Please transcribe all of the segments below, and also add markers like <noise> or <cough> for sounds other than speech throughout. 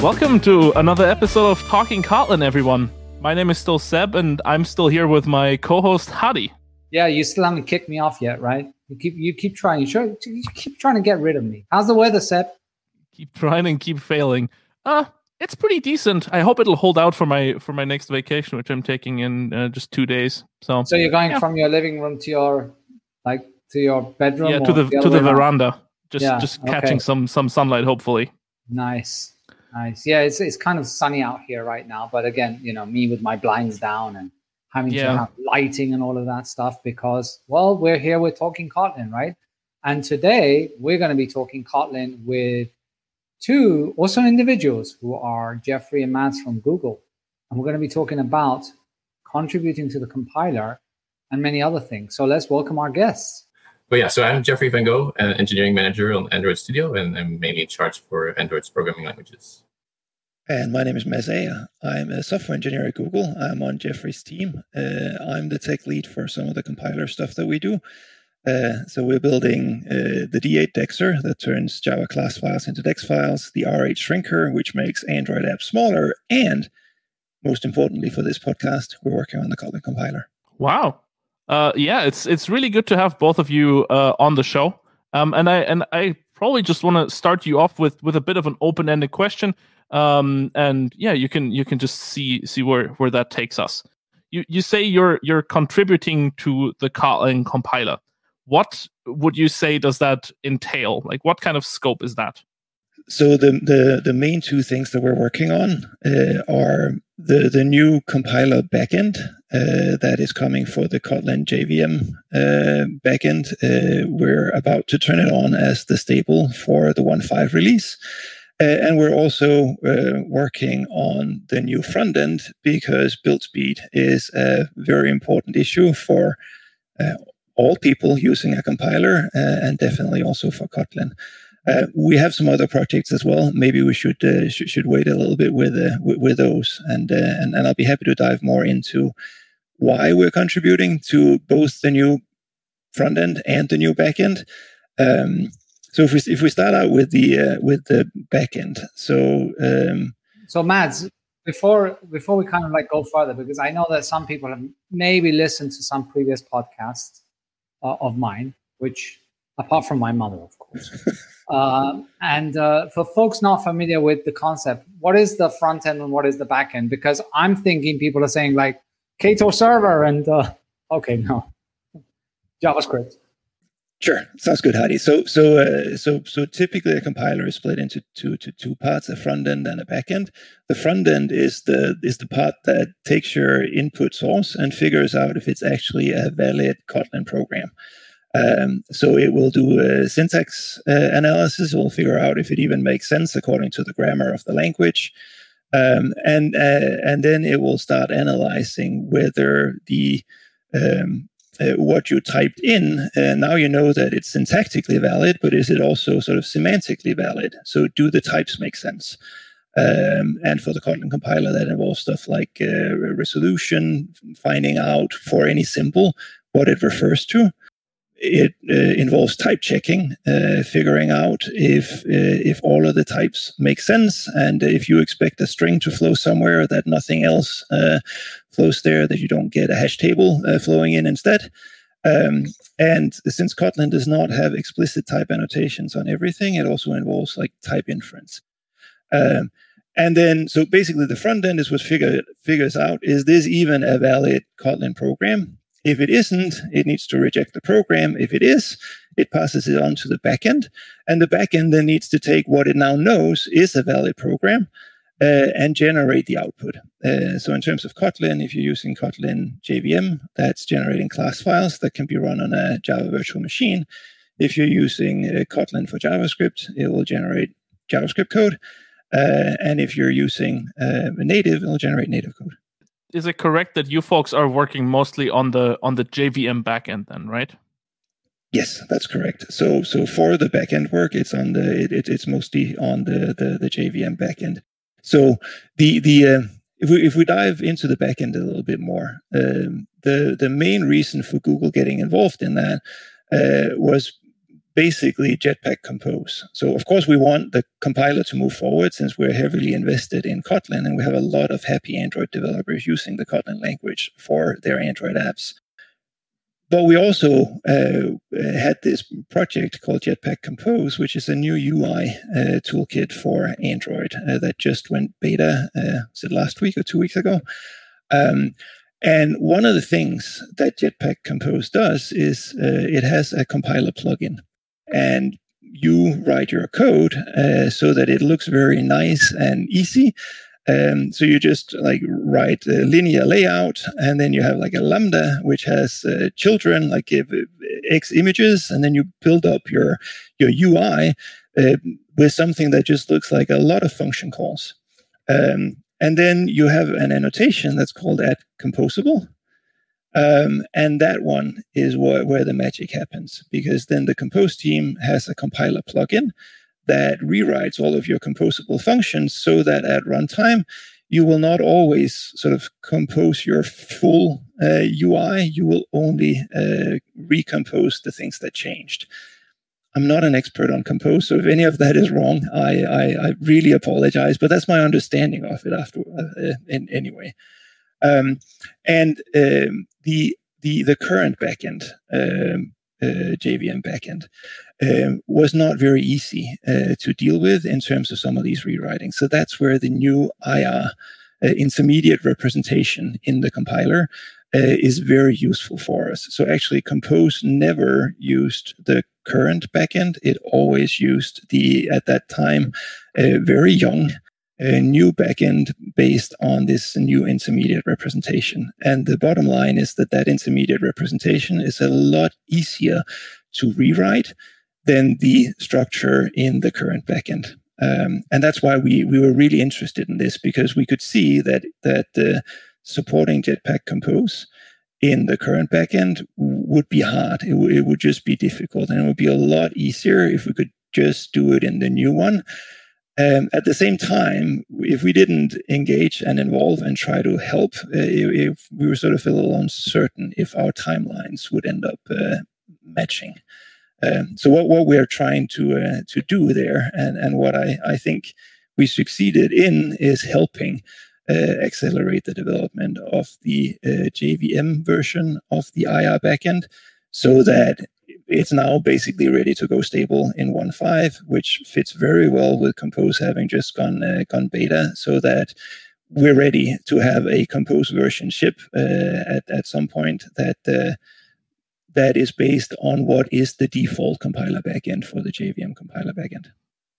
Welcome to another episode of Talking Kotlin, everyone. My name is still Seb, and I'm still here with my co-host Hadi. Yeah, you still haven't kicked me off yet, right? You keep you keep trying. You, sure, you keep trying to get rid of me. How's the weather, Seb? Keep trying and keep failing. Uh, it's pretty decent. I hope it'll hold out for my for my next vacation, which I'm taking in uh, just two days. So, so you're going yeah. from your living room to your like to your bedroom? Yeah, to the, the to the veranda. Just yeah, just catching okay. some some sunlight, hopefully. Nice. Nice. Yeah, it's it's kind of sunny out here right now, but again, you know, me with my blinds down and having yeah. to have lighting and all of that stuff because, well, we're here. We're talking Kotlin, right? And today we're going to be talking Kotlin with two awesome individuals who are Jeffrey and Mads from Google, and we're going to be talking about contributing to the compiler and many other things. So let's welcome our guests. But yeah, so I'm Jeffrey Van Gogh, an engineering manager on Android Studio, and I'm mainly in charge for Android's programming languages. And my name is Ager. I'm a software engineer at Google. I'm on Jeffrey's team. Uh, I'm the tech lead for some of the compiler stuff that we do. Uh, so we're building uh, the D8 Dexer that turns Java class files into DEX files, the R8 Shrinker, which makes Android apps smaller, and most importantly for this podcast, we're working on the Kotlin compiler. Wow, uh, yeah, it's it's really good to have both of you uh, on the show. Um, and I and I probably just want to start you off with with a bit of an open ended question. Um, and yeah, you can you can just see see where where that takes us. You you say you're you're contributing to the Kotlin compiler. What would you say does that entail? Like, what kind of scope is that? so the, the the main two things that we're working on uh, are the the new compiler backend uh, that is coming for the Kotlin JVM uh, backend. Uh, we're about to turn it on as the stable for the 1.5 release. Uh, and we're also uh, working on the new front end because build speed is a very important issue for all people using a compiler and definitely also for Kotlin. Uh, we have some other projects as well. Maybe we should uh, sh- should wait a little bit with uh, with, with, those, and, uh, and and I'll be happy to dive more into why we're contributing to both the new front end and the new back end. Um, so if we if we start out with the uh, with the back end, so um, so Mads, before before we kind of like go further, because I know that some people have maybe listened to some previous podcasts uh, of mine, which apart from my mother, of course. Uh, <laughs> and uh, for folks not familiar with the concept, what is the front end and what is the back end? Because I'm thinking people are saying like Ktor server and uh, <laughs> okay, no, <laughs> JavaScript. Sure, sounds good, Hadi. So, so, uh, so, so typically a compiler is split into two to two parts: a front end and a back end. The front end is the is the part that takes your input source and figures out if it's actually a valid Kotlin program. Um, so it will do a syntax uh, analysis. It will figure out if it even makes sense according to the grammar of the language, um, and uh, and then it will start analyzing whether the um, uh, what you typed in. Uh, now you know that it's syntactically valid, but is it also sort of semantically valid? So do the types make sense? Um, and for the Kotlin compiler, that involves stuff like uh, resolution, finding out for any symbol what it refers to it uh, involves type checking, uh, figuring out if uh, if all of the types make sense, and if you expect a string to flow somewhere that nothing else uh, flows there, that you don't get a hash table uh, flowing in instead. Um, and since Kotlin does not have explicit type annotations on everything, it also involves like type inference. Um, and then, so basically, the front end is what figure, figures out is this even a valid Kotlin program? If it isn't, it needs to reject the program. If it is, it passes it on to the backend. And the backend then needs to take what it now knows is a valid program uh, and generate the output. Uh, so, in terms of Kotlin, if you're using Kotlin JVM, that's generating class files that can be run on a Java virtual machine. If you're using uh, Kotlin for JavaScript, it will generate JavaScript code. Uh, and if you're using uh, native, it'll generate native code is it correct that you folks are working mostly on the on the JVM backend then, right? Yes, that's correct. So so for the backend work, it's on the it, it, it's mostly on the, the the JVM backend. So the the uh, if we if we dive into the backend a little bit more, um, the the main reason for Google getting involved in that uh, was basically Jetpack Compose. So, of course, we want the compiler to move forward since we're heavily invested in Kotlin and we have a lot of happy Android developers using the Kotlin language for their Android apps. But we also uh, had this project called Jetpack Compose, which is a new UI uh, toolkit for Android uh, that just went beta, uh, was it last week or two weeks ago? Um, and one of the things that Jetpack Compose does is uh, it has a compiler plugin. And you write your code uh, so that it looks very nice and easy. Um, so you just like write a linear layout, and then you have like a lambda which has uh, children, like give uh, x images, and then you build up your your UI uh, with something that just looks like a lot of function calls. Um, and then you have an annotation that's called at composable. Um, and that one is wh- where the magic happens because then the compose team has a compiler plugin that rewrites all of your composable functions so that at runtime you will not always sort of compose your full uh, UI. You will only uh, recompose the things that changed. I'm not an expert on compose, so if any of that is wrong, I, I, I really apologize. But that's my understanding of it after, uh, in, anyway. Um, and um, the the the current backend, um, uh, JVM backend, um, was not very easy uh, to deal with in terms of some of these rewritings. So that's where the new IR uh, intermediate representation in the compiler uh, is very useful for us. So actually, Compose never used the current backend. It always used the at that time uh, very young a new backend based on this new intermediate representation. And the bottom line is that that intermediate representation is a lot easier to rewrite than the structure in the current backend. Um, and that's why we, we were really interested in this because we could see that that uh, supporting Jetpack Compose in the current backend would be hard. It, w- it would just be difficult, and it would be a lot easier if we could just do it in the new one. Um, at the same time, if we didn't engage and involve and try to help, uh, if we were sort of a little uncertain if our timelines would end up uh, matching. Um, so what, what we're trying to uh, to do there, and, and what I, I think we succeeded in, is helping uh, accelerate the development of the uh, JVM version of the IR backend, so that it's now basically ready to go stable in 1.5, which fits very well with Compose having just gone uh, gone beta, so that we're ready to have a Compose version ship uh, at at some point that uh, that is based on what is the default compiler backend for the JVM compiler backend.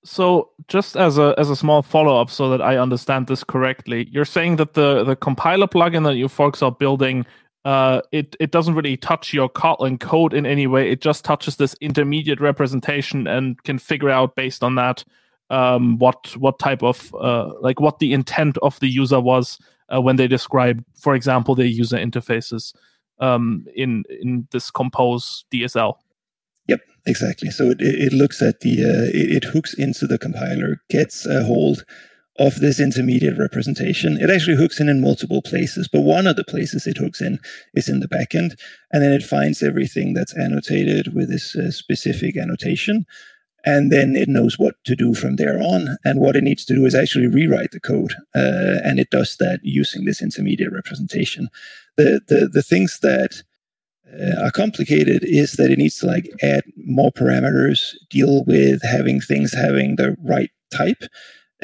So, just as a as a small follow up, so that I understand this correctly, you're saying that the the compiler plugin that you folks are building uh, it it doesn't really touch your Kotlin code in any way. It just touches this intermediate representation and can figure out based on that um, what what type of uh, like what the intent of the user was uh, when they describe, for example, their user interfaces um, in in this compose DSL. Yep, exactly. So it, it looks at the uh, it, it hooks into the compiler, gets a hold of this intermediate representation. It actually hooks in in multiple places, but one of the places it hooks in is in the backend, and then it finds everything that's annotated with this uh, specific annotation, and then it knows what to do from there on. And what it needs to do is actually rewrite the code, uh, and it does that using this intermediate representation. The the the things that uh, are complicated is that it needs to like add more parameters, deal with having things having the right type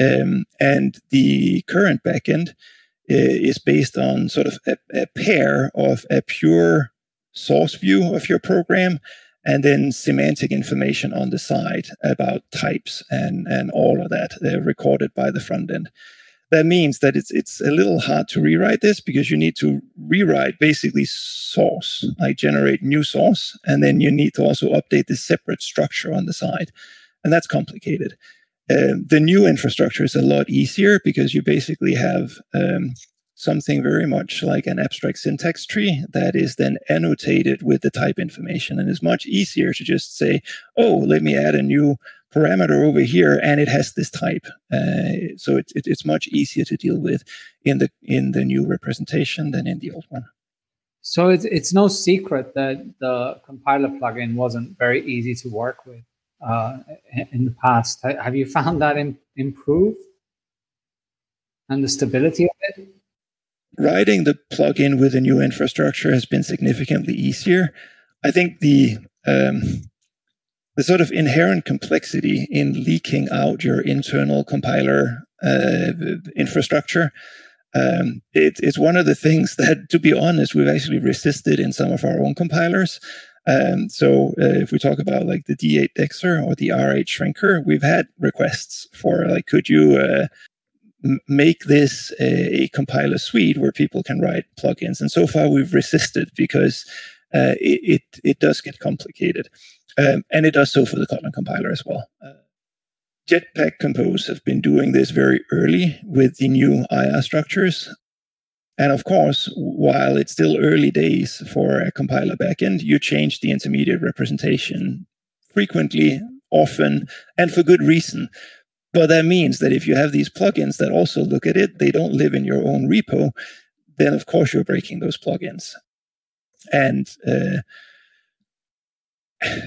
um, and the current backend uh, is based on sort of a, a, pair of a pure source view of your program and then semantic information on the side about types and, and all of that uh, recorded by the front end. That means that it's it's a little hard to rewrite this because you need to rewrite basically source, like generate new source, and then you need to also update this separate structure on the side. And that's complicated. Uh, the new infrastructure is a lot easier because you basically have um, something very much like an abstract syntax tree that is then annotated with the type information and it's much easier to just say, oh, let me add a new parameter over here and it has this type. Uh, so it, it, it's much easier to deal with in the in the new representation than in the old one. So it's it's no secret that the compiler plugin wasn't very easy to work with uh, in the past. Have you found that Im- improved and the stability of it? Writing the plugin with a new infrastructure has been significantly easier. I think the um, the sort of inherent complexity in leaking out your internal compiler uh, infrastructure. Um, it, it's one of the things that, to be honest, we've actually resisted in some of our own compilers. Um, so uh, if we talk about like the D8 Dexer or the R8 Shrinker, we've had requests for like, could you uh, make this a, a, compiler suite where people can write plugins? And so far we've resisted because uh, it, it, it does get complicated. Um, and it does so for the Kotlin compiler as well. Uh, Jetpack Compose have been doing this very early with the new IR structures. And of course, while it's still early days for a compiler backend, you change the intermediate representation frequently, often, and for good reason. But that means that if you have these plugins that also look at it, they don't live in your own repo, then of course you're breaking those plugins. And uh,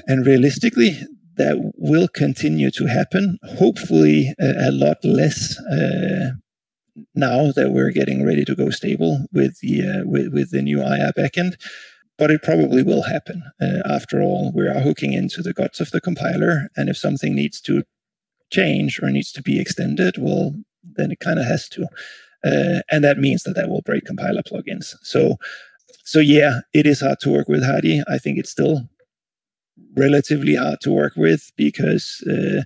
and realistically, that will continue to happen. Hopefully, a, a lot less uh, now that we're getting ready to go stable with the uh, with, with the new IR backend. But it probably will happen. Uh, after all, we are hooking into the guts of the compiler, and if something needs to change or needs to be extended, well, then it kind of has to, uh, and that means that that will break compiler plugins. So, so yeah, it is hard to work with Hadi. I think it's still relatively hard to work with because uh,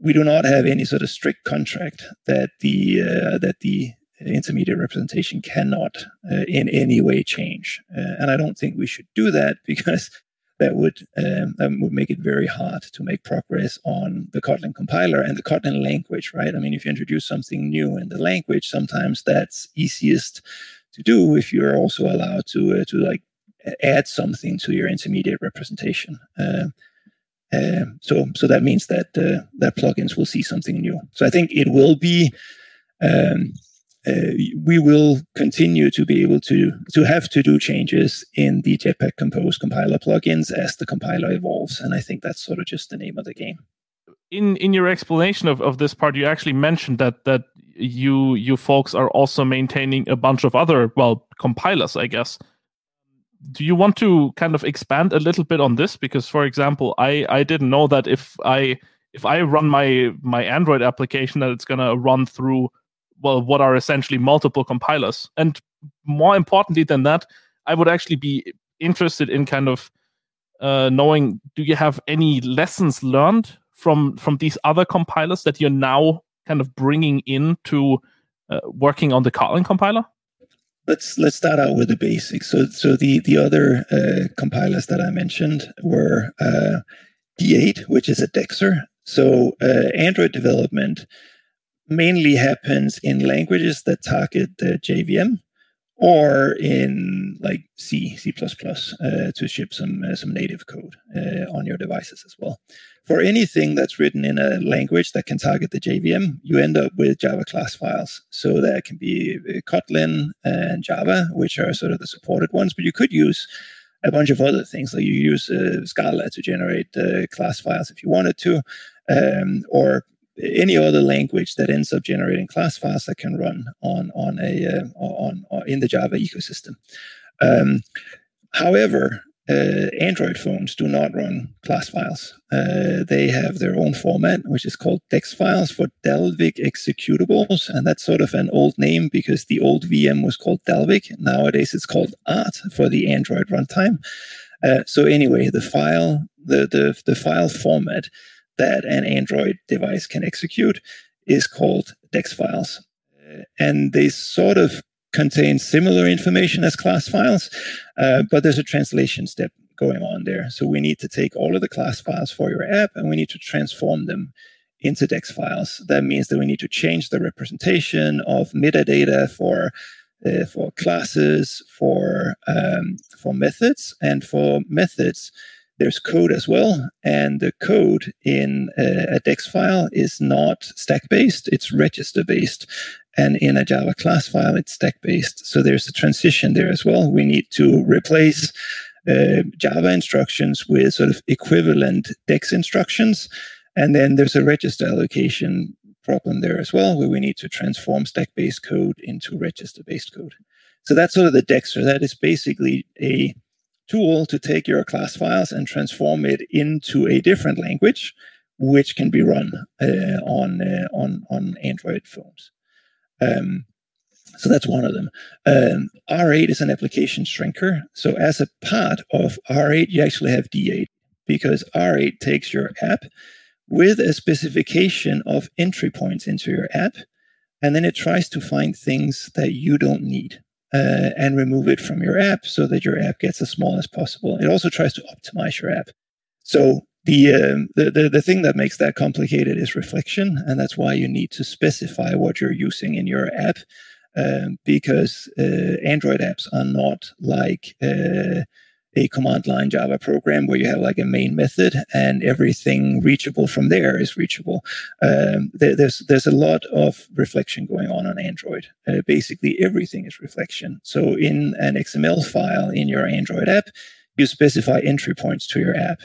we do not have any sort of strict contract that the uh, that the intermediate representation cannot uh, in any way change. Uh, and I don't think we should do that <laughs> because that would um, that would make it very hard to make progress on the Kotlin compiler and the Kotlin language, right? I mean, if you introduce something new in the language, sometimes that's easiest to do if you're also allowed to uh, to like add something to your intermediate representation. Uh, uh, so, so that means that uh, that plugins will see something new. So I think it will be. Um, uh, we will continue to be able to to have to do changes in the Jetpack Compose compiler plugins as the compiler evolves, and I think that's sort of just the name of the game. In in your explanation of, of this part, you actually mentioned that that you you folks are also maintaining a bunch of other well compilers, I guess do you want to kind of expand a little bit on this? Because for example i i didn't know that if i if i run my my android application that it's going to run through well what are essentially multiple compilers. And more importantly than that i would actually be interested in kind of uh, knowing do you have any lessons learned from from these other compilers that you're now kind of bringing into uh, working on the kotlin compiler let's let's start out with the basics. So so the the other uh, compilers that I mentioned were uh, D8, which is a Dexer. So uh, Android development mainly happens in languages that target the JVM or in like C, C++ uh, to ship some uh, some native code uh, on your devices as well. For anything that's written in a language that can target the JVM, you end up with Java class files. So that can be uh, Kotlin and Java, which are sort of the supported ones, but you could use a bunch of other things. Like you use uh, Scala to generate uh, class files if you wanted to, um, or any other language that ends up generating class files that can run on on a uh, on, on, in the Java ecosystem. Um, however, uh, Android phones do not run class files. Uh, they have their own format, which is called DEX files for Dalvik executables, and that's sort of an old name because the old VM was called Dalvik. Nowadays, it's called ART for the Android runtime. Uh, so anyway, the file the the, the file format that an Android device can execute is called DEX files. And they sort of contain similar information as class files, uh, but there's a translation step going on there. So we need to take all of the class files for your app and we need to transform them into DEX files. That means that we need to change the representation of metadata for uh, for classes, for um, for methods, and for methods there's code as well, and the code in a, a DEX file is not stack based; it's register based, and in a Java class file, it's stack based. So there's a transition there as well. We need to replace uh, Java instructions with sort of equivalent DEX instructions, and then there's a register allocation problem there as well, where we need to transform stack based code into register based code. So that's sort of the Dexer. That is basically a tool to take your class files and transform it into a different language, which can be run uh, on uh, on on Android phones. Um, so that's one of them. Um, R8 is an application shrinker. So as a part of R8, you actually have D8 because R8 takes your app with a specification of entry points into your app, and then it tries to find things that you don't need uh, and remove it from your app so that your app gets as small as possible. It also tries to optimize your app. So the, um, the, the the thing that makes that complicated is reflection, and that's why you need to specify what you're using in your app, um, because uh, Android apps are not like uh, a command line Java program where you have like a main method and everything reachable from there is reachable. Um, there, there's there's a lot of reflection going on on Android. Uh, basically, everything is reflection. So in an XML file in your Android app, you specify entry points to your app.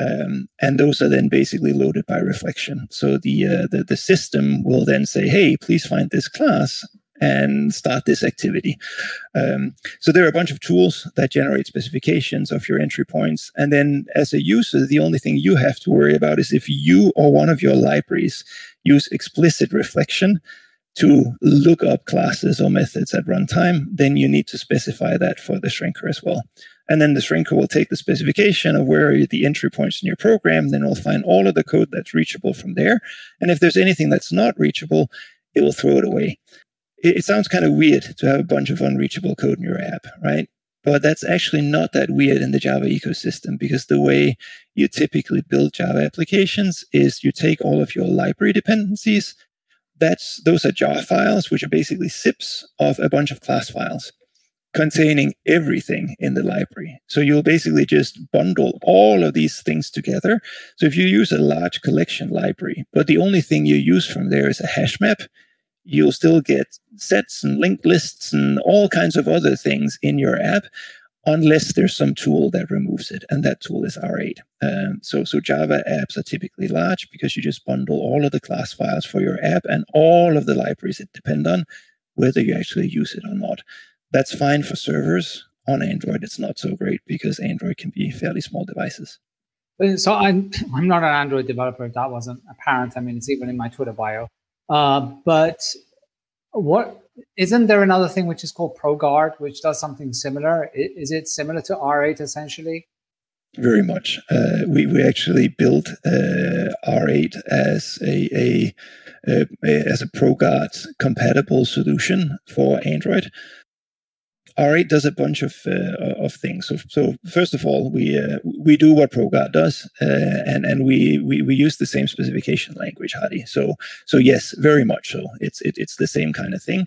Um, and those are then basically loaded by reflection. So the, uh, the the system will then say, "Hey, please find this class and start this activity. Um, so there are a bunch of tools that generate specifications of your entry points. And then as a user, the only thing you have to worry about is if you or one of your libraries use explicit reflection to look up classes or methods at runtime, then you need to specify that for the shrinker as well. And then the shrinker will take the specification of where are the entry points in your program, then it'll find all of the code that's reachable from there. And if there's anything that's not reachable, it will throw it away it, it sounds kind of weird to have a bunch of unreachable code in your app, right? But that's actually not that weird in the Java ecosystem because the way you typically build Java applications is you take all of your library dependencies. That's those are jar files, which are basically zips of a bunch of class files containing everything in the library. So you'll basically just bundle all of these things together. So if you use a large collection library, but the only thing you use from there is a hash map, you'll still get sets and linked lists and all kinds of other things in your app unless there's some tool that removes it and that tool is r8 um, so so java apps are typically large because you just bundle all of the class files for your app and all of the libraries that depend on whether you actually use it or not. That's fine for servers on android. It's not so great because android can be fairly small devices. So i'm <laughs> i'm not an android developer. That wasn't apparent. I mean it's even in my twitter bio uh, but what isn't there another thing which is called ProGuard, which does something similar? Is it similar to R8 essentially? Very much. Uh, we we actually built uh, R8 as a, a, a, a as a ProGuard compatible solution for Android. R8 does a bunch of uh, of things. So, so first of all, we uh, we do what ProGuard does, uh, and and we, we we use the same specification language, Hadi. So so yes, very much so. It's it, it's the same kind of thing.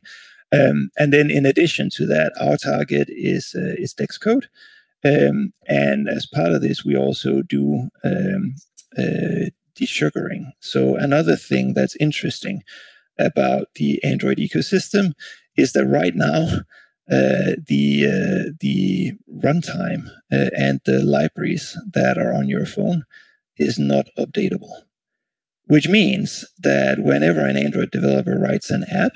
Um, and then in addition to that, our target is uh, is Dex code, um, and as part of this, we also do um, uh, desugaring. So another thing that's interesting about the Android ecosystem is that right now the uh, the runtime uh, and the libraries that are on your phone is not updatable, which means that whenever an Android developer writes an app,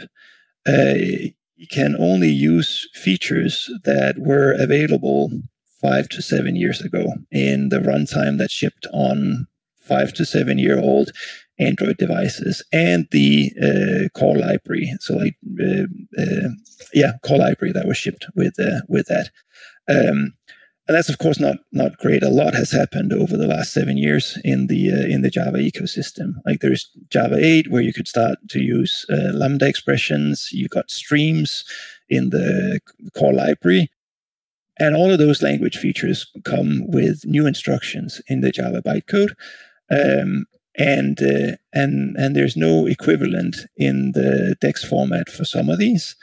he can only use features that were available five to seven years ago in the runtime that shipped on five to seven year old Android devices and the uh, core library. So like, uh, uh, yeah, core library that was shipped with uh, with that. Um, and that's of course not not great. A lot has happened over the last seven years in the uh, in the Java ecosystem. Like there's Java 8, where you could start to use uh, Lambda expressions. You got streams in the core library. And all of those language features come with new instructions in the Java bytecode. Um, and uh, and and there's no equivalent in the DEX format for some of these.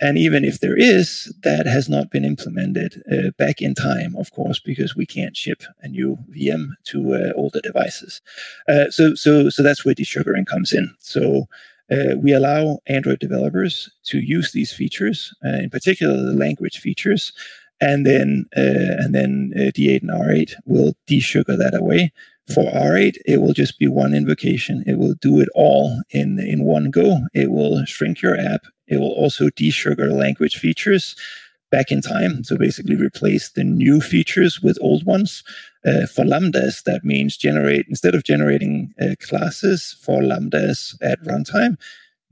and even if there is, that has not been implemented uh, back in time, of course, because we can't ship a new VM to uh, older devices. Uh, so, so, so that's where desugaring comes in. So. Uh, we allow Android developers to use these features, uh, in particular the language features, and then and then D8 and R8 will desugar that away. For R8, it will just be one invocation. It will do it all in in one go. It will shrink your app it will also desugar language features back in time. So basically replace the new features with old ones. Uh, for lambdas, that means generate, instead of generating uh, classes for lambdas at runtime,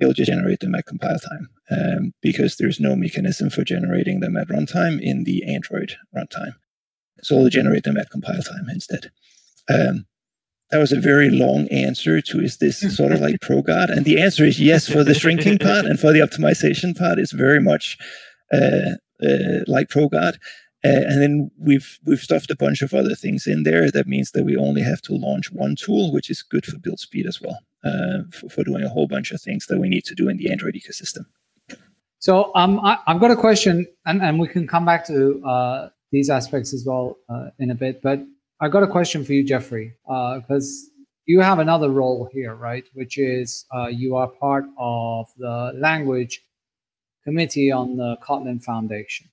it'll just generate them at compile time um, because there's no mechanism for generating them at runtime in the Android runtime. So it'll generate them at compile time instead. Um, that was a very long answer to is this <laughs> sort of like ProGuard? And the answer is yes for the shrinking part and for the optimization part, it's very much uh, uh, like ProGuard. Uh, and then we've we've stuffed a bunch of other things in there. That means that we only have to launch one tool, which is good for build speed as well, uh, for, for doing a whole bunch of things that we need to do in the Android ecosystem. So um, I, have got a question, and, and we can come back to uh, these aspects as well uh, in a bit. But I got a question for you, Jeffrey, because uh, you have another role here, right? Which is uh, you are part of the language committee on the Kotlin Foundation.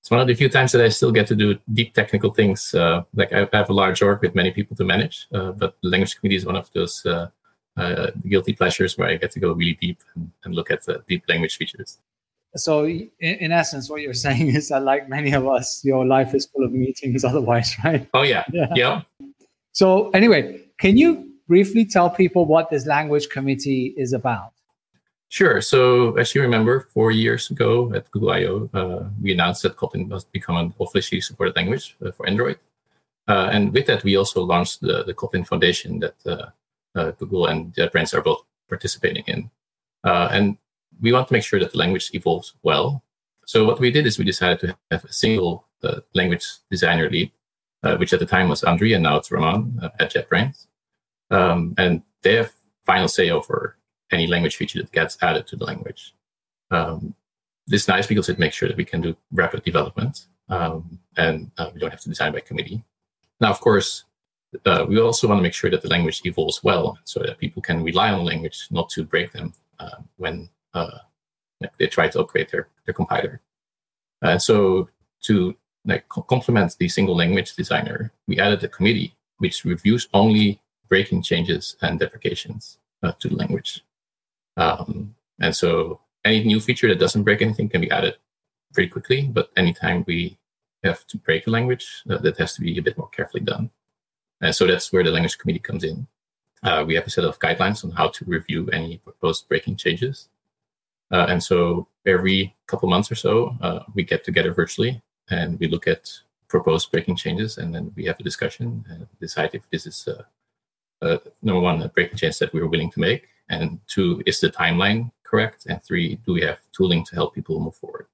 It's one of the few times that I still get to do deep technical things. Uh, like I have a large org with many people to manage, uh, but the language committee is one of those uh, uh, guilty pleasures where I get to go really deep and, and look at the deep language features so in, in, essence what you're <laughs> saying is that like many of us your life is full of meetings <laughs> otherwise right? Oh yeah. <laughs> Yeah, yeah. so anyway can you briefly tell people what this language committee is about? Sure. So as you remember four years ago at google i/o uh, we announced that kotlin must become an officially supported language uh, for android. Uh, and with that we also launched the, the kotlin foundation that uh, uh, google and JetBrains are both participating in. Uh, and we want to make sure that the language evolves well. So what we did is we decided to have a single uh, language designer lead, uh, which at the time was Andrea, and now it's Roman uh, at JetBrains. Um, and they have final say over any language feature that gets added to the language. Um, this is nice because it makes sure that we can do rapid development um, and uh, we don't have to design by committee. Now, of course, uh, we also want to make sure that the language evolves well so that people can rely on language, not to break them uh, when uh, they try to upgrade their, their compiler. And so to like complement the single language designer, we added a committee which reviews only breaking changes and deprecations uh, to the language. Um, and so any new feature that doesn't break anything can be added pretty quickly, but anytime we have to break a language, uh, that has to be a bit more carefully done. And so that's where the language committee comes in. Uh, we have a set of guidelines on how to review any proposed breaking changes. Uh, and so every couple months or so, uh, we get together virtually and we look at proposed breaking changes, and then we have a discussion and decide if this is uh, uh, number one a breaking change that we're willing to make, and two is the timeline correct, and three do we have tooling to help people move forward.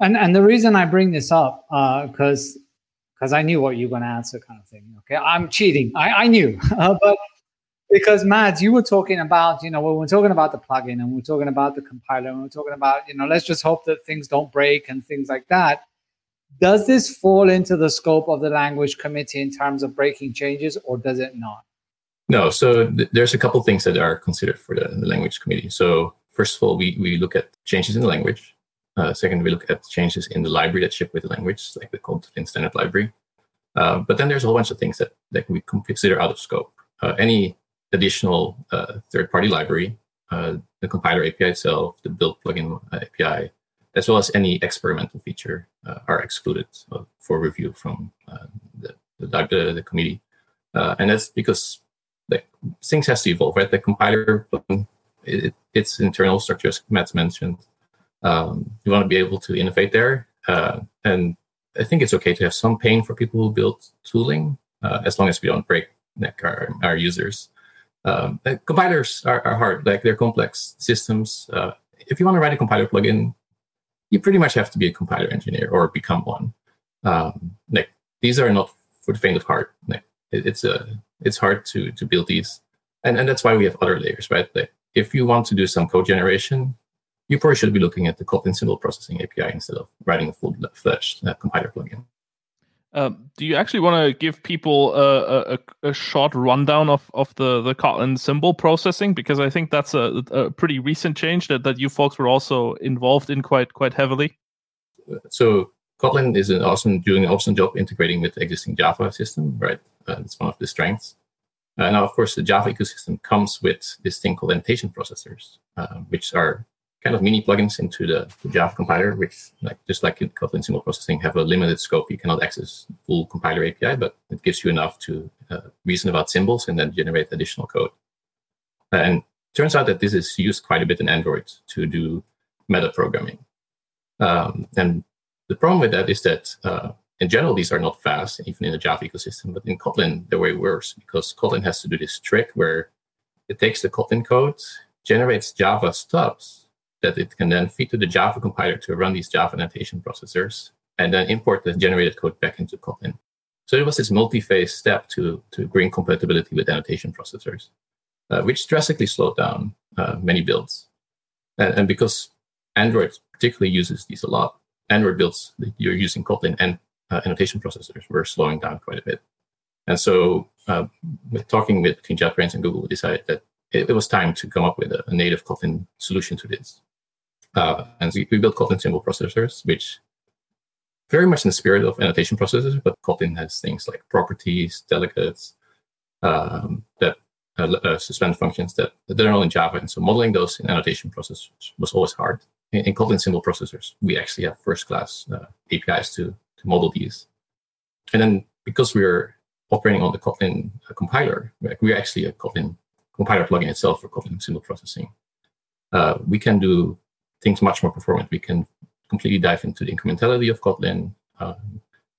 And and the reason I bring this up because. Uh, because I knew what you were going to answer, kind of thing. Okay, I'm cheating. I, I knew, <laughs> but because Mads, you were talking about, you know, when we're talking about the plugin and we're talking about the compiler and we're talking about, you know, let's just hope that things don't break and things like that. Does this fall into the scope of the language committee in terms of breaking changes, or does it not? No. So th- there's a couple things that are considered for the, the, language committee. So first of all, we we look at changes in the language. Uh, second, we look at changes in the library that ship with the language, like the Kotlin standard library. Uh, but then there's a whole bunch of things that, that we consider out of scope. Uh, any additional uh, third-party library, uh, the compiler API itself, the build plugin API, as well as any experimental feature uh, are excluded uh, for review from uh, the, the, the, the, committee. Uh, and that's because like things has to evolve, right? The compiler, it, its internal structure, as Mads mentioned, um, you want to be able to innovate there. and I think it's okay to have some pain for people who build tooling, as long as we don't break like our, our users. Um, compilers are, are, hard, like they're complex systems. Uh, if you want to write a compiler plugin, you pretty much have to be a compiler engineer or become one. Um, like these are not for the faint of heart. Like it, it's a uh, it's hard to to build these, and and that's why we have other layers, right? Like if you want to do some code generation, you probably should be looking at the Kotlin symbol processing API instead of writing a full-fledged uh, compiler plugin. Um, do you actually want to give people a, a, a, short rundown of, of the, the Kotlin symbol processing? Because I think that's a, a pretty recent change that, that you folks were also involved in quite quite heavily. So Kotlin is an awesome doing an awesome job integrating with existing Java system, right? Uh, it's one of the strengths. Uh, now, of course, the Java ecosystem comes with this thing called annotation processors, uh, which are kind of mini plugins into the, the, Java compiler, which, like just like in Kotlin symbol processing, have a limited scope. You cannot access full compiler API, but it gives you enough to uh, reason about symbols and then generate additional code. And turns out that this is used quite a bit in Android to do meta programming. Um, and the problem with that is that uh, in general, these are not fast, even in the Java ecosystem. But in Kotlin, they're way worse because Kotlin has to do this trick where it takes the Kotlin code, generates Java stubs that it can then feed to the Java compiler to run these Java annotation processors, and then import the generated code back into Kotlin. So it was this multi-phase step to, to bring compatibility with annotation processors, uh, which drastically slowed down uh, many builds. And, and, because Android particularly uses these a lot, Android builds that you're using Kotlin and uh, annotation processors were slowing down quite a bit. And so, uh, with talking with between JetBrains and Google, we decided that it, it, was time to come up with a, a native Kotlin solution to this. Uh, and we, we, built Kotlin symbol processors, which very much in the spirit of annotation processors, but Kotlin has things like properties, delegates, um, that uh, uh, suspend functions that, are all in Java. And so modeling those in annotation processors was always hard. In, in Kotlin symbol processors, we actually have first-class uh, APIs to, to model these. And then because we're operating on the Kotlin uh, compiler, we're actually a Kotlin compiler plugin itself for Kotlin symbol processing. Uh, we can do things much more performant. We can completely dive into the incrementality of Kotlin. Uh,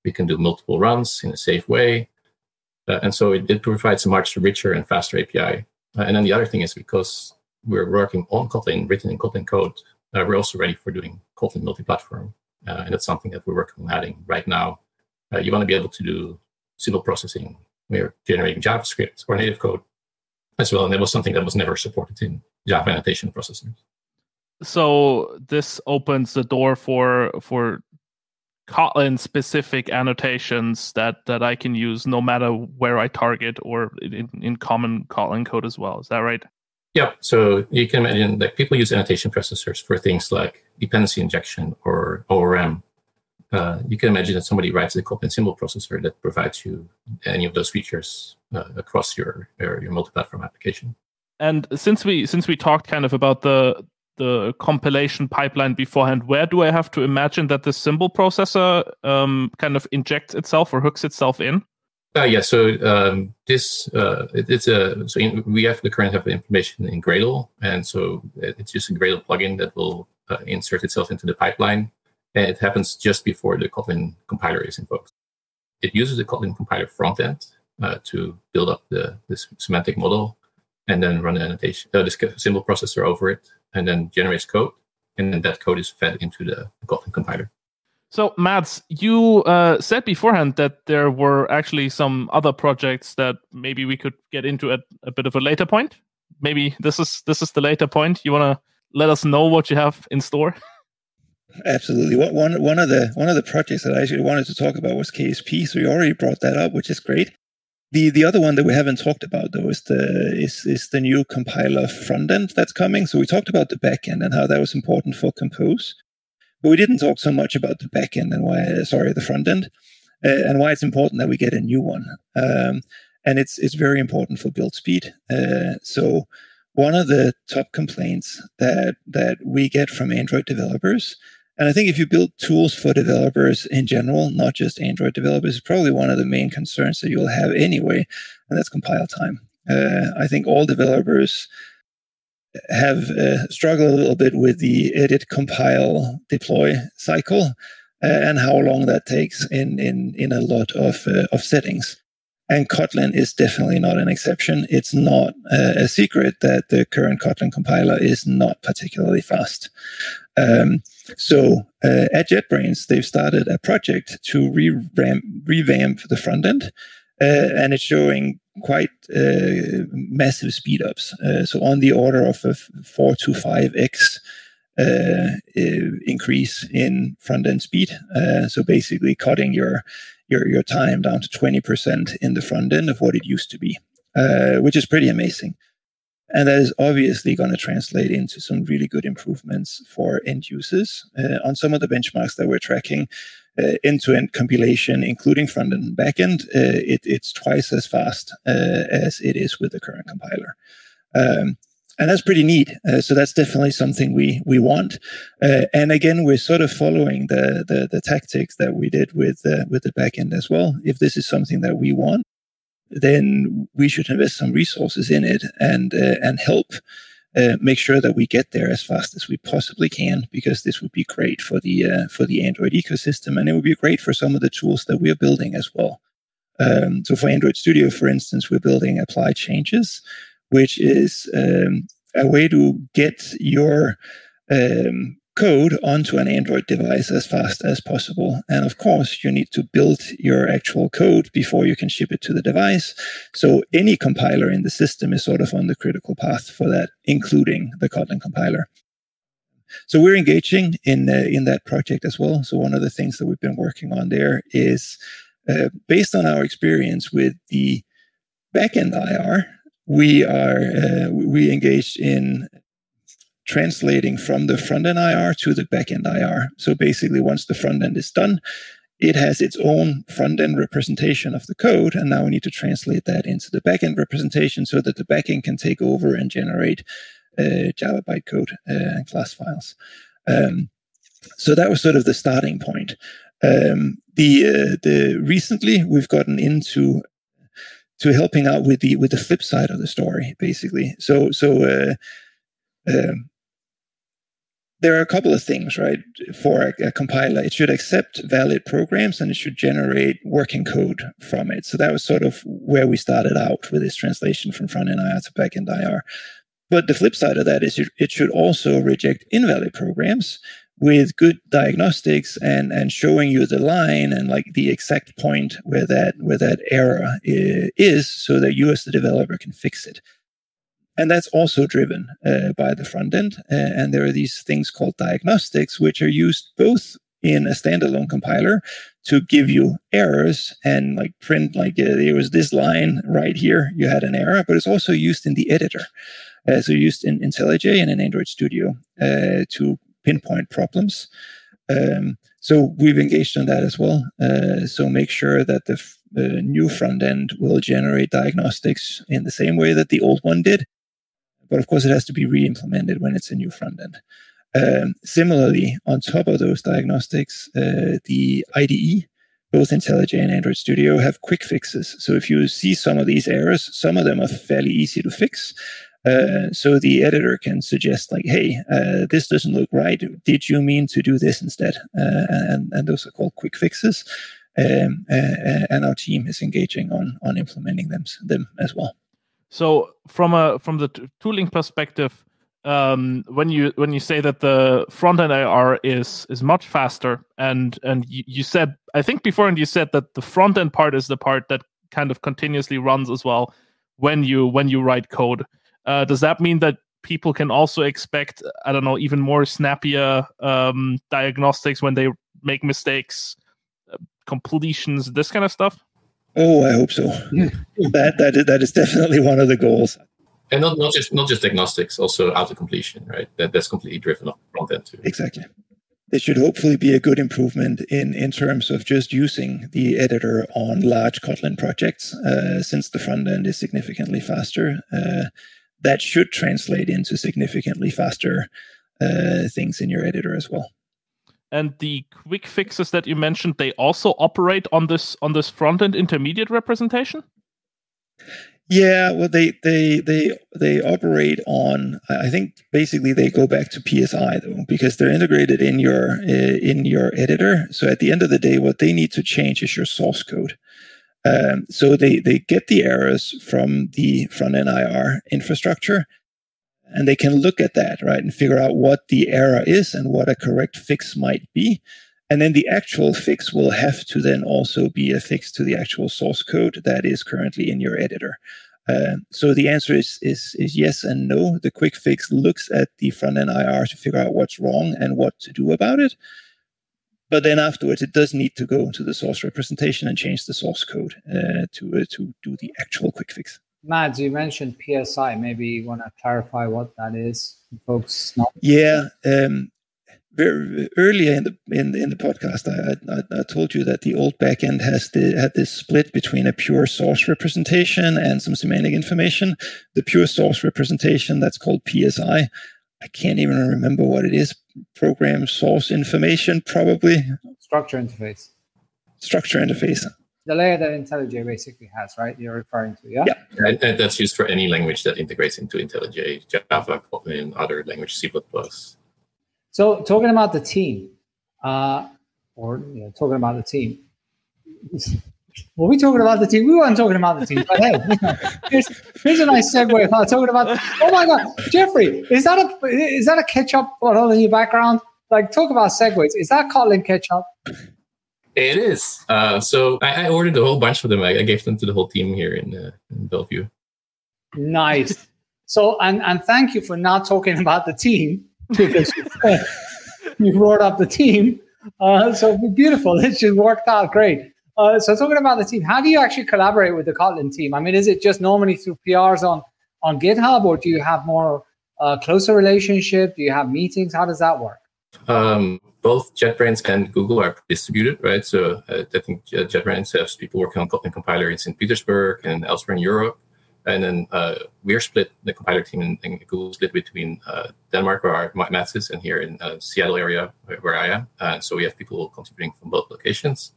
we can do multiple runs in a safe way. Uh, and so it, it, provides a much richer and faster API. Uh, and then the other thing is because we're working on Kotlin, written in Kotlin code, uh, we're also ready for doing Kotlin multi-platform. Uh, and that's something that we're working on adding right now. Uh, you want to be able to do symbol processing we're generating JavaScript or native code as well. And that was something that was never supported in Java annotation processors so this opens the door for for Kotlin specific annotations that that I can use no matter where I target or in, in common Kotlin code as well. Is that right? Yeah. So you can imagine that people use annotation processors for things like dependency injection or ORM. Uh, you can imagine that somebody writes a Kotlin symbol processor that provides you any of those features uh, across your, your your multi-platform application. And since we since we talked kind of about the the compilation pipeline beforehand, where do I have to imagine that the symbol processor um, kind of injects itself or hooks itself in? Uh, yeah, so um, this uh, it, it's a so in, we have the current have information in Gradle, and so it's just a Gradle plugin that will uh, insert itself into the pipeline, and it happens just before the Kotlin compiler is invoked. It uses the Kotlin compiler front end uh, to build up the this semantic model, and then run the annotation, uh, the symbol processor over it, and then generates code, and then that code is fed into the Kotlin compiler. So, Mads, you uh, said beforehand that there were actually some other projects that maybe we could get into at a bit of a later point. Maybe this is this is the later point. You want to let us know what you have in store? <laughs> Absolutely. One one of the one of the projects that I actually wanted to talk about was KSP. So you already brought that up, which is great. The the other one that we haven't talked about though is the is is the new compiler front end that's coming. So we talked about the back end and how that was important for Compose, but we didn't talk so much about the back end and why sorry the front end uh, and why it's important that we get a new one. Um, and it's it's very important for build speed. Uh, so one of the top complaints that that we get from Android developers and I think if you build tools for developers in general, not just Android developers, is probably one of the main concerns that you'll have anyway, and that's compile time. Uh, I think all developers have uh, struggled a little bit with the edit, compile, deploy cycle, uh, and how long that takes in in in a lot of uh, of settings. And Kotlin is definitely not an exception. It's not uh, a secret that the current Kotlin compiler is not particularly fast. Um, so uh, at JetBrains, they've started a project to revamp, the front end, uh, and it's showing quite uh, massive speedups. Uh, so on the order of a four to five x uh, increase in front end speed. Uh, so basically, cutting your your your time down to 20% in the front end of what it used to be, uh, which is pretty amazing. And that is obviously going to translate into some really good improvements for end users. Uh, on some of the benchmarks that we're tracking, uh, end-to-end compilation, including front and back end, uh, it, it's twice as fast uh, as it is with the current compiler. Um, and that's pretty neat. Uh, so that's definitely something we we want. Uh, and again, we're sort of following the the, the tactics that we did with uh, with the backend as well. If this is something that we want, then we should invest some resources in it and uh, and help uh, make sure that we get there as fast as we possibly can. Because this would be great for the uh, for the Android ecosystem, and it would be great for some of the tools that we are building as well. Um, so for Android Studio, for instance, we're building apply changes which is um, a way to get your um, code onto an Android device as fast as possible. And of course, you need to build your actual code before you can ship it to the device. So any compiler in the system is sort of on the critical path for that, including the Kotlin compiler. So we're engaging in uh, in that project as well. So one of the things that we've been working on there is uh, based on our experience with the backend IR, we are uh, we engaged in translating from the front end IR to the back end IR. So basically, once the front end is done, it has its own front end representation of the code, and now we need to translate that into the back end representation so that the backend can take over and generate uh, Java bytecode uh, and class files. Um, so that was sort of the starting point. Um, the uh, the recently we've gotten into to helping out with the with the flip side of the story, basically. So so uh, um, there are a couple of things, right? For a, a, compiler, it should accept valid programs and it should generate working code from it. So that was sort of where we started out with this translation from front end IR to back end IR. But the flip side of that is it should also reject invalid programs with good diagnostics and and showing you the line and like the exact point where that where that error eh, is so that you as the developer can fix it and that's also driven uh, by the front end uh, and there are these things called diagnostics which are used both in a standalone compiler to give you errors and like print like uh, there was this line right here you had an error but it's also used in the editor uh, so used in IntelliJ and in Android Studio uh, to pinpoint problems. Um, so we've engaged in that as well. Uh, so make sure that the, f- the new front end will generate diagnostics in the same way that the old one did. But of course, it has to be re-implemented when it's a new front end. Um, similarly, on top of those diagnostics, uh, the IDE, both IntelliJ and Android Studio, have quick fixes. So if you see some of these errors, some of them are fairly easy to fix, uh, so the editor can suggest like, hey, uh, this doesn't look right. Did you mean to do this instead? Uh, and, and those are called quick fixes. Um, uh, and our team is engaging on on implementing them them as well. So from a from the t- tooling perspective, um, when you when you say that the front end IR is is much faster, and and you, you said I think before, and you said that the front end part is the part that kind of continuously runs as well when you when you write code. Uh, does that mean that people can also expect, I don't know, even more snappier um, diagnostics when they make mistakes, uh, completions, this kind of stuff? Oh, I hope so. that that is, that is definitely one of the goals. And not, not just not just diagnostics, also auto completion, right? That that's completely driven off front end too. Exactly. It should hopefully be a good improvement in in terms of just using the editor on large Kotlin projects, uh, since the front end is significantly faster. Uh, that should translate into significantly faster uh, things in your editor as well. And the quick fixes that you mentioned, they also operate on this on this front end intermediate representation. Yeah, well, they they they they operate on. I think basically they go back to PSI though, because they're integrated in your uh, in your editor. So at the end of the day, what they need to change is your source code. Um, so they, they get the errors from the front end IR infrastructure and they can look at that, right, and figure out what the error is and what a correct fix might be. And then the actual fix will have to then also be a fix to the actual source code that is currently in your editor. Uh, so the answer is, is is yes and no. The quick fix looks at the front end IR to figure out what's wrong and what to do about it. But then afterwards, it does need to go to the source representation and change the source code uh, to uh, to do the actual quick fix. Mads, you mentioned PSI. Maybe you want to clarify what that is, folks. Not- yeah, um, very earlier in the in, in the podcast, I, I, I told you that the old backend has the had this split between a pure source representation and some semantic information. The pure source representation that's called PSI. I can't even remember what it is. Program source information, probably. Structure interface. Structure interface. The layer that IntelliJ basically has, right? You're referring to, yeah. Yeah, and, and that's used for any language that integrates into IntelliJ, Java, Kotlin, other language, C++. So talking about the team, uh, or you know, talking about the team. Were we talking about the team? We weren't talking about the team, but hey, here's, here's a nice segue. About talking about. Oh my God, Jeffrey, is that a is that a ketchup bottle in your background? Like, talk about segues. Is that Kotlin ketchup? It is. Uh, so I, I, ordered a whole bunch of them. I, I, gave them to the whole team here in, uh, in Bellevue. Nice. So and and thank you for not talking about the team because <laughs> you brought up the team. Uh, so beautiful. It just worked out great. Uh, so talking about the team, how do you actually collaborate with the Kotlin team? I mean, is it just normally through PRs on on GitHub, or do you have more uh, closer relationship? Do you have meetings? How does that work? Um, both JetBrains and Google are distributed, right? So uh, I think JetBrains has people working on Kotlin compiler in St. Petersburg and elsewhere in Europe and then uh, we're split the compiler team and, Google split between uh, Denmark where our Mads is and here in uh, Seattle area where, where I am. Uh, so we have people contributing from both locations.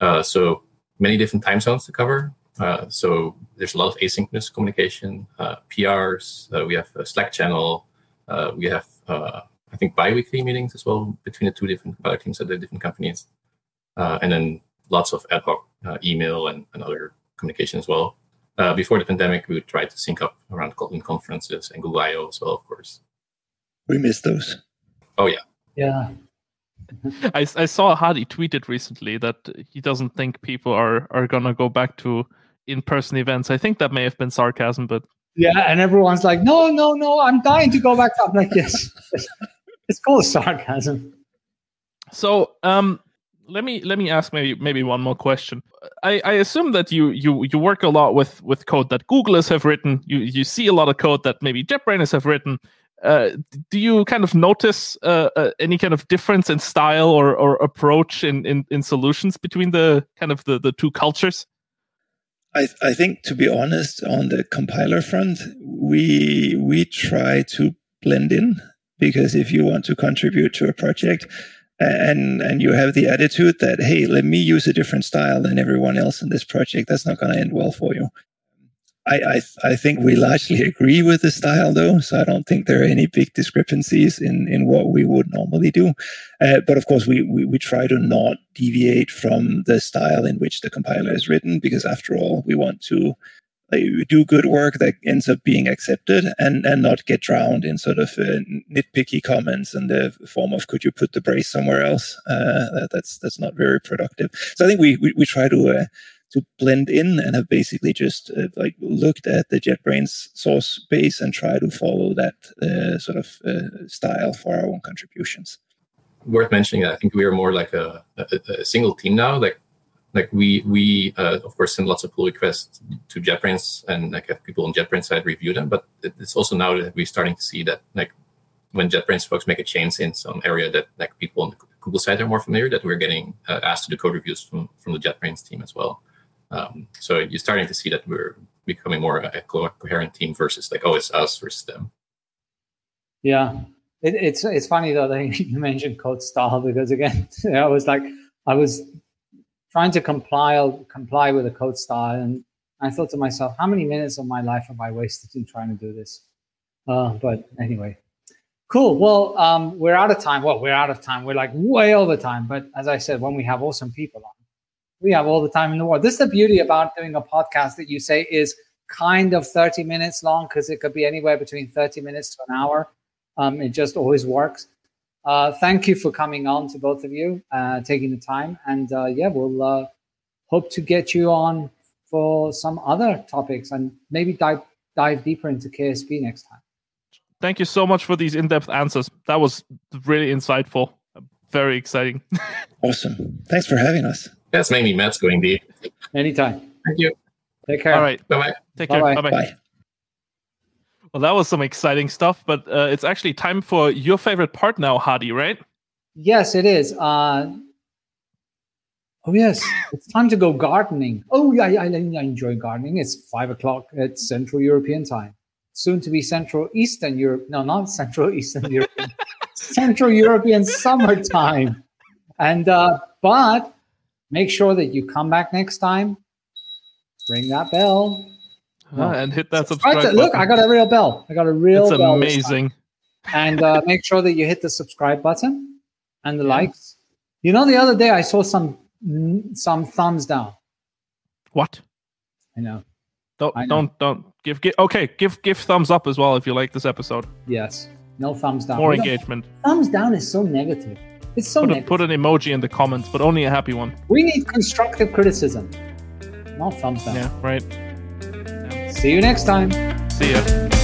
Uh, so many different time zones to cover. Uh, so there's a lot of asynchronous communication, PRs. we have a Slack channel. we have I think bi-weekly meetings as well between the two different compiler teams at the different companies, and then lots of ad hoc email and, and other communication as well uh, before the pandemic, we would try to sync up around Kotlin conferences and Google I/O as well, of course. We miss those. Oh yeah. Yeah. <laughs> I, I saw Hadi tweeted recently that he doesn't think people are are gonna go back to in-person events. I think that may have been sarcasm, but yeah, and everyone's like, "No, no, no! I'm dying to go back." I'm like, "Yes, <laughs> it's called sarcasm." So, um, let me let me ask maybe maybe one more question. I, I assume that you you you work a lot with with code that Googlers have written. You you see a lot of code that maybe JetBrainers have written. Uh, do you kind of notice uh, uh, any kind of difference in style or, or approach in, in, in solutions between the kind of the, the two cultures? I, I think to be honest, on the compiler front, we we try to blend in because if you want to contribute to a project, and and you have the attitude that hey let me use a different style than everyone else in this project that's not going to end well for you I, I I think we largely agree with the style though, so I don't think there are any big discrepancies in, in what we would normally do. Uh, but of course, we, we we try to not deviate from the style in which the compiler is written, because after all, we want to do good work that ends up being accepted and, and not get drowned in sort of uh, nitpicky comments in the form of could you put the brace somewhere else uh, that, that's that's not very productive so i think we we, we try to uh, to blend in and have basically just uh, like looked at the JetBrains source base and try to follow that uh, sort of uh, style for our own contributions worth mentioning that. i think we are more like a, a, a single team now like like we we uh, of course send lots of pull requests to JetBrains and like have people on JetBrains side review them. But it's also now that we're starting to see that like when JetBrains folks make a change in some area that like people on the Google side are more familiar, that we're getting uh, asked to do code reviews from from the JetBrains team as well. Um, so you're starting to see that we're becoming more a coherent team versus like oh it's us versus them. Yeah, it, it's it's funny though that <laughs> you mentioned code style because again <laughs> I was like I was trying to compile comply with a code style. And I thought to myself, how many minutes of my life have I wasted in trying to do this? Uh, but anyway, cool. Well, um, we're out of time. Well, we're out of time. We're like way over time. But as I said, when we have awesome people on, we have all the time in the world. This is the beauty about doing a podcast that you say is kind of 30 minutes long because it could be anywhere between 30 minutes to an hour. Um, it just always works. Uh, thank you for coming on to both of you, uh, taking the time. And uh, yeah, we'll uh, hope to get you on for some other topics and maybe dive dive deeper into KSP next time. Thank you so much for these in-depth answers. That was really insightful. Very exciting. <laughs> awesome. Thanks for having us. That's mainly Mads going deep. Anytime. Thank you. Take care. All right. Bye bye. Take care. Bye-bye. Bye bye. Well, that was some exciting stuff, but uh, it's actually time for your favorite part now, Hadi, right? Yes, it is. Uh, oh, yes. <laughs> it's time to go gardening. Oh, yeah, I, I enjoy gardening. It's five o'clock at Central European time. Soon to be Central Eastern Europe. No, not <laughs> Central Eastern Europe. Central European summertime. And, uh, but make sure that you come back next time. Ring that bell. Uh, and hit that Right subscribe there. Look. I got a real bell. I got a real It's bell. this time. amazing. and uh, <laughs> make sure that you hit the subscribe button and the Yeah. likes. You know, the other day I saw some some thumbs down. What? I know. Don't I know. don't don't give, give okay give give thumbs up as well if you like this episode. Yes. No thumbs down. More You engagement. Thumbs down is so negative. It's so Put, a, put an emoji in the comments, but only a happy one. we need constructive criticism. Not thumbs down. Yeah, right. See you next time. See ya.